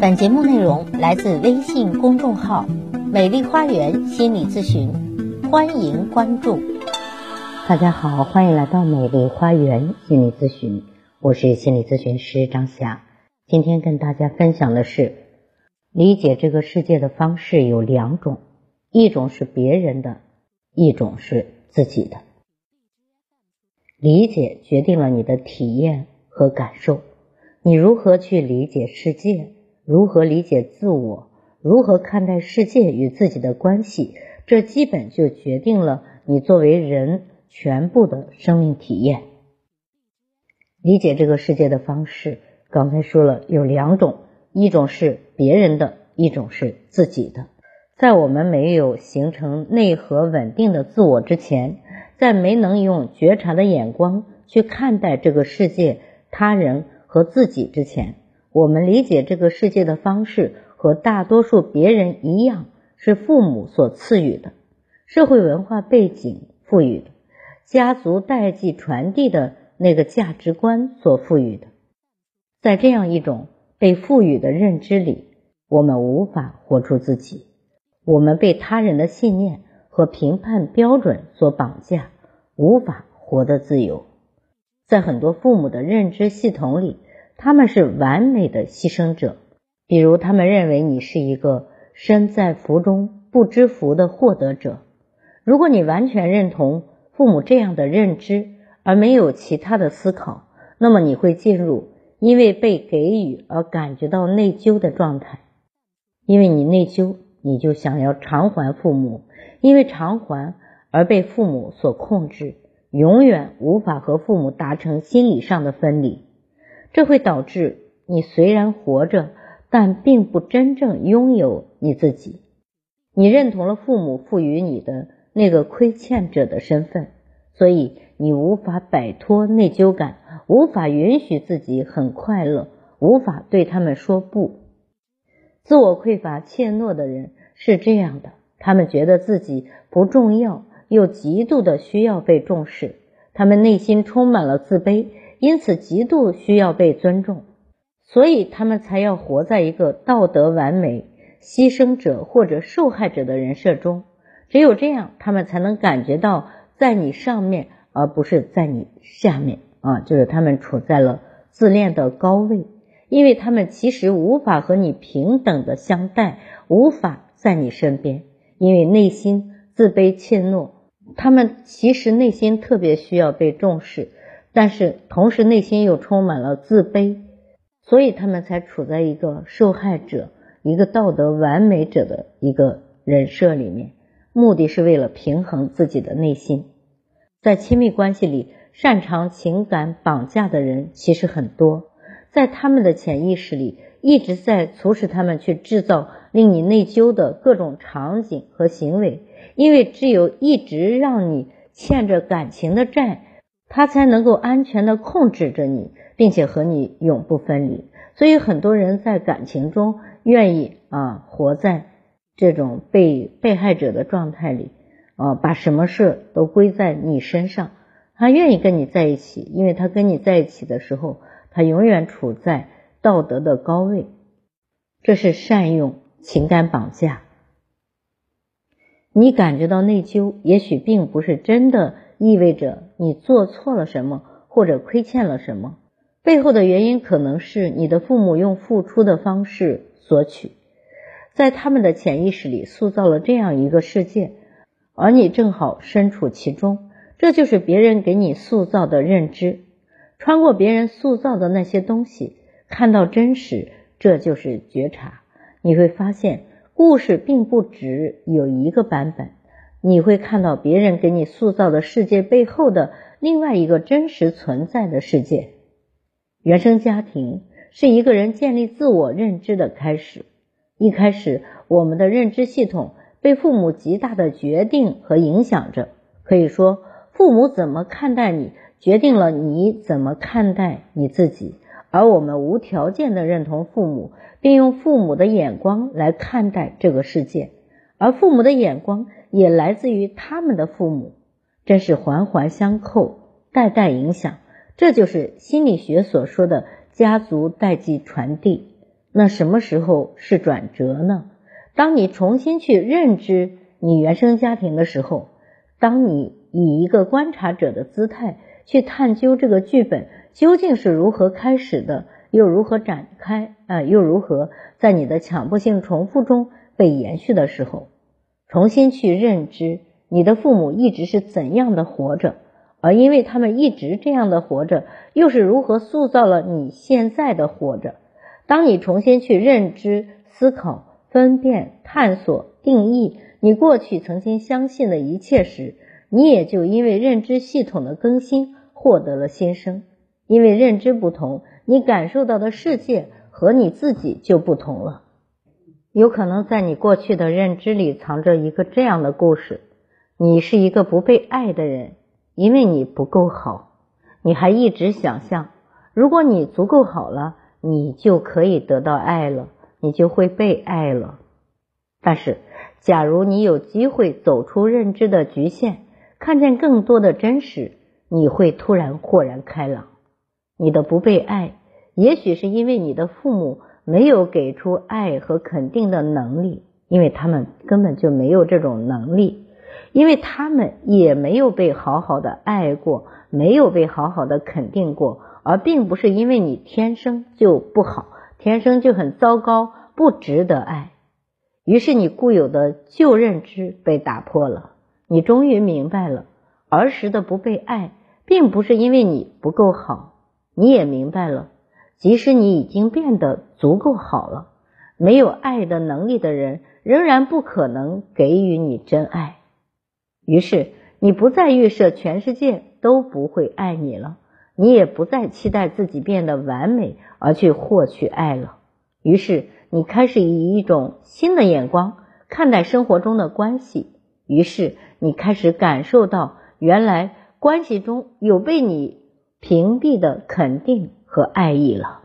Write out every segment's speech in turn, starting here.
本节目内容来自微信公众号“美丽花园心理咨询”，欢迎关注。大家好，欢迎来到美丽花园心理咨询，我是心理咨询师张霞。今天跟大家分享的是，理解这个世界的方式有两种，一种是别人的，一种是自己的。理解决定了你的体验和感受，你如何去理解世界？如何理解自我？如何看待世界与自己的关系？这基本就决定了你作为人全部的生命体验。理解这个世界的方式，刚才说了有两种，一种是别人的，一种是自己的。在我们没有形成内核稳定的自我之前，在没能用觉察的眼光去看待这个世界、他人和自己之前。我们理解这个世界的方式和大多数别人一样，是父母所赐予的，社会文化背景赋予的，家族代际传递的那个价值观所赋予的。在这样一种被赋予的认知里，我们无法活出自己，我们被他人的信念和评判标准所绑架，无法活得自由。在很多父母的认知系统里。他们是完美的牺牲者，比如他们认为你是一个身在福中不知福的获得者。如果你完全认同父母这样的认知，而没有其他的思考，那么你会进入因为被给予而感觉到内疚的状态。因为你内疚，你就想要偿还父母，因为偿还而被父母所控制，永远无法和父母达成心理上的分离。这会导致你虽然活着，但并不真正拥有你自己。你认同了父母赋予你的那个亏欠者的身份，所以你无法摆脱内疚感，无法允许自己很快乐，无法对他们说不。自我匮乏、怯懦的人是这样的，他们觉得自己不重要，又极度的需要被重视，他们内心充满了自卑。因此，极度需要被尊重，所以他们才要活在一个道德完美、牺牲者或者受害者的人设中。只有这样，他们才能感觉到在你上面，而不是在你下面啊，就是他们处在了自恋的高位，因为他们其实无法和你平等的相待，无法在你身边，因为内心自卑怯懦，他们其实内心特别需要被重视。但是同时内心又充满了自卑，所以他们才处在一个受害者、一个道德完美者的一个人设里面，目的是为了平衡自己的内心。在亲密关系里，擅长情感绑架的人其实很多，在他们的潜意识里一直在促使他们去制造令你内疚的各种场景和行为，因为只有一直让你欠着感情的债。他才能够安全的控制着你，并且和你永不分离。所以很多人在感情中愿意啊活在这种被被害者的状态里，啊把什么事都归在你身上。他愿意跟你在一起，因为他跟你在一起的时候，他永远处在道德的高位。这是善用情感绑架。你感觉到内疚，也许并不是真的。意味着你做错了什么，或者亏欠了什么，背后的原因可能是你的父母用付出的方式索取，在他们的潜意识里塑造了这样一个世界，而你正好身处其中，这就是别人给你塑造的认知。穿过别人塑造的那些东西，看到真实，这就是觉察。你会发现，故事并不只有一个版本。你会看到别人给你塑造的世界背后的另外一个真实存在的世界。原生家庭是一个人建立自我认知的开始。一开始，我们的认知系统被父母极大的决定和影响着。可以说，父母怎么看待你，决定了你怎么看待你自己。而我们无条件的认同父母，并用父母的眼光来看待这个世界。而父母的眼光。也来自于他们的父母，真是环环相扣，代代影响。这就是心理学所说的家族代际传递。那什么时候是转折呢？当你重新去认知你原生家庭的时候，当你以一个观察者的姿态去探究这个剧本究竟是如何开始的，又如何展开啊，又如何在你的强迫性重复中被延续的时候，重新去认知你的父母一直是怎样的活着，而因为他们一直这样的活着，又是如何塑造了你现在的活着。当你重新去认知、思考、分辨、探索、定义你过去曾经相信的一切时，你也就因为认知系统的更新获得了新生。因为认知不同，你感受到的世界和你自己就不同了。有可能在你过去的认知里藏着一个这样的故事：你是一个不被爱的人，因为你不够好。你还一直想象，如果你足够好了。你就可以得到爱了，你就会被爱了。但是，假如你有机会走出认知的局限，看见更多的真实，你会突然豁然开朗。你的不被爱，也许是因为你的父母没有给出爱和肯定的能力，因为他们根本就没有这种能力，因为他们也没有被好好的爱过，没有被好好的肯定过。而并不是因为你天生就不好，天生就很糟糕，不值得爱。于是你固有的旧认知被打破了，你终于明白了，儿时的不被爱，并不是因为你不够好。你也明白了，即使你已经变得足够好了，没有爱的能力的人，仍然不可能给予你真爱。于是你不再预设全世界都不会爱你了。你也不再期待自己变得完美而去获取爱了，于是你开始以一种新的眼光看待生活中的关系，于是你开始感受到原来关系中有被你屏蔽的肯定和爱意了。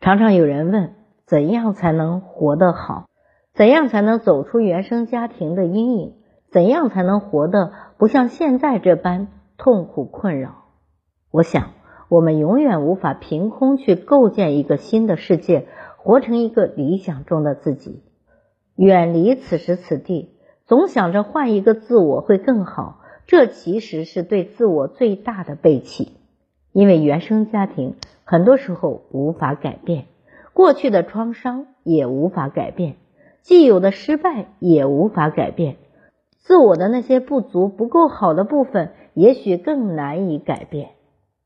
常常有人问，怎样才能活得好？怎样才能走出原生家庭的阴影？怎样才能活得不像现在这般痛苦困扰？我想，我们永远无法凭空去构建一个新的世界，活成一个理想中的自己，远离此时此地，总想着换一个自我会更好。这其实是对自我最大的背弃，因为原生家庭很多时候无法改变，过去的创伤也无法改变，既有的失败也无法改变，自我的那些不足、不够好的部分，也许更难以改变。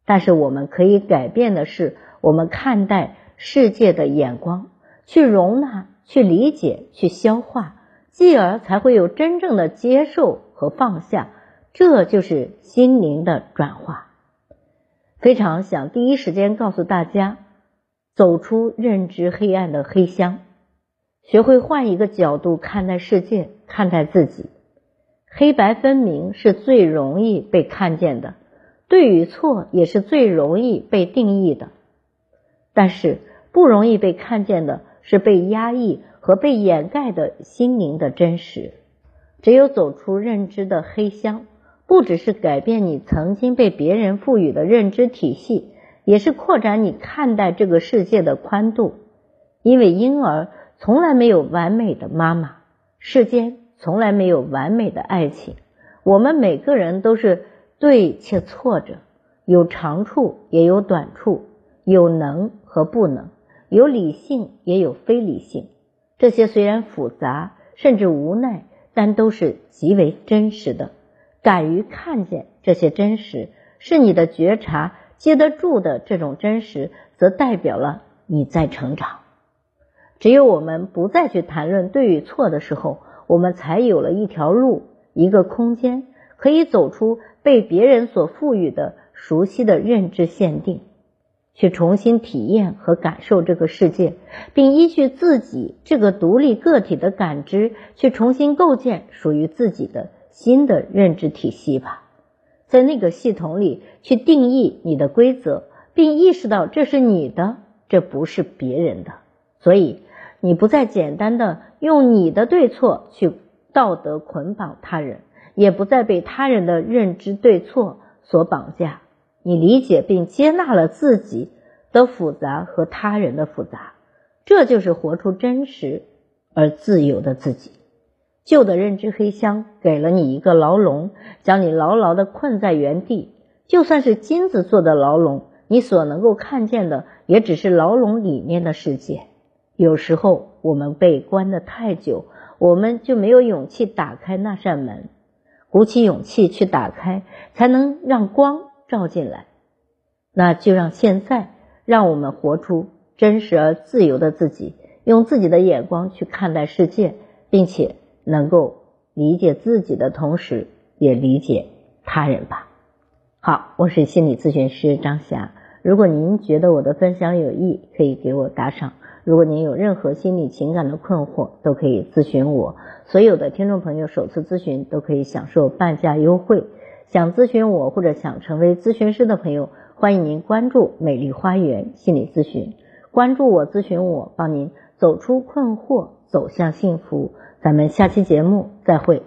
但是我们可以改变的是，我们看待世界的眼光，去容纳、去理解、去消化，继而才会有真正的接受和放下。这就是心灵的转化。非常想第一时间告诉大家，走出认知黑暗的黑箱，学会换一个角度看待世界、看待自己。黑白分明是最容易被看见的。对与错也是最容易被定义的，但是不容易被看见的是被压抑和被掩盖的心灵的真实。只有走出认知的黑箱，不只是改变你曾经被别人赋予的认知体系，也是扩展你看待这个世界的宽度。因为婴儿从来没有完美的妈妈，世间从来没有完美的爱情，我们每个人都是。对且错着，有长处也有短处，有能和不能，有理性也有非理性。这些虽然复杂甚至无奈，但都是极为真实的。敢于看见这些真实，是你的觉察接得住的这种真实，则代表了你在成长。只有我们不再去谈论对与错的时候，我们才有了一条路，一个空间。可以走出被别人所赋予的熟悉的认知限定，去重新体验和感受这个世界，并依据自己这个独立个体的感知，去重新构建属于自己的新的认知体系吧。在那个系统里去定义你的规则，并意识到这是你的，这不是别人的。所以，你不再简单的用你的对错去道德捆绑他人。也不再被他人的认知对错所绑架，你理解并接纳了自己的复杂和他人的复杂，这就是活出真实而自由的自己。旧的认知黑箱给了你一个牢笼，将你牢牢的困在原地。就算是金子做的牢笼，你所能够看见的也只是牢笼里面的世界。有时候我们被关的太久，我们就没有勇气打开那扇门。鼓起勇气去打开，才能让光照进来。那就让现在，让我们活出真实而自由的自己，用自己的眼光去看待世界，并且能够理解自己的同时，也理解他人吧。好，我是心理咨询师张霞。如果您觉得我的分享有益，可以给我打赏。如果您有任何心理情感的困惑，都可以咨询我。所有的听众朋友首次咨询都可以享受半价优惠。想咨询我或者想成为咨询师的朋友，欢迎您关注美丽花园心理咨询，关注我咨询我，帮您走出困惑，走向幸福。咱们下期节目再会。